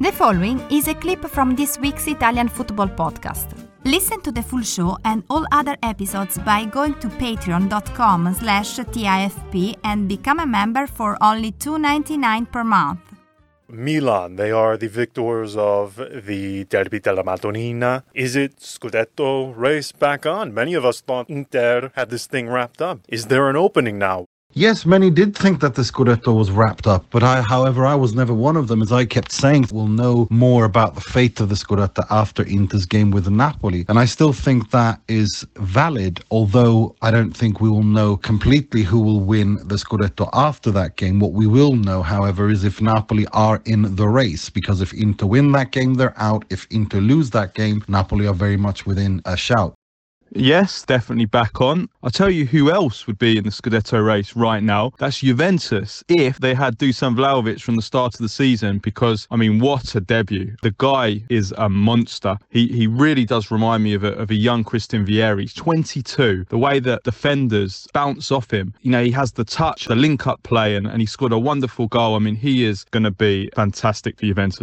The following is a clip from this week's Italian football podcast. Listen to the full show and all other episodes by going to patreon.com slash TIFP and become a member for only $2.99 per month. Milan, they are the victors of the Derby della Madonnina. Is it Scudetto race back on? Many of us thought Inter had this thing wrapped up. Is there an opening now? Yes, many did think that the Scudetto was wrapped up, but I, however, I was never one of them. As I kept saying, we'll know more about the fate of the Scudetto after Inter's game with Napoli, and I still think that is valid. Although I don't think we will know completely who will win the Scudetto after that game. What we will know, however, is if Napoli are in the race, because if Inter win that game, they're out. If Inter lose that game, Napoli are very much within a shout. Yes, definitely back on. I'll tell you who else would be in the Scudetto race right now. That's Juventus if they had Dusan Vlahovic from the start of the season because, I mean, what a debut. The guy is a monster. He he really does remind me of a, of a young Christian Vieri. He's 22. The way that defenders bounce off him, you know, he has the touch, the link-up play, and, and he scored a wonderful goal. I mean, he is going to be fantastic for Juventus.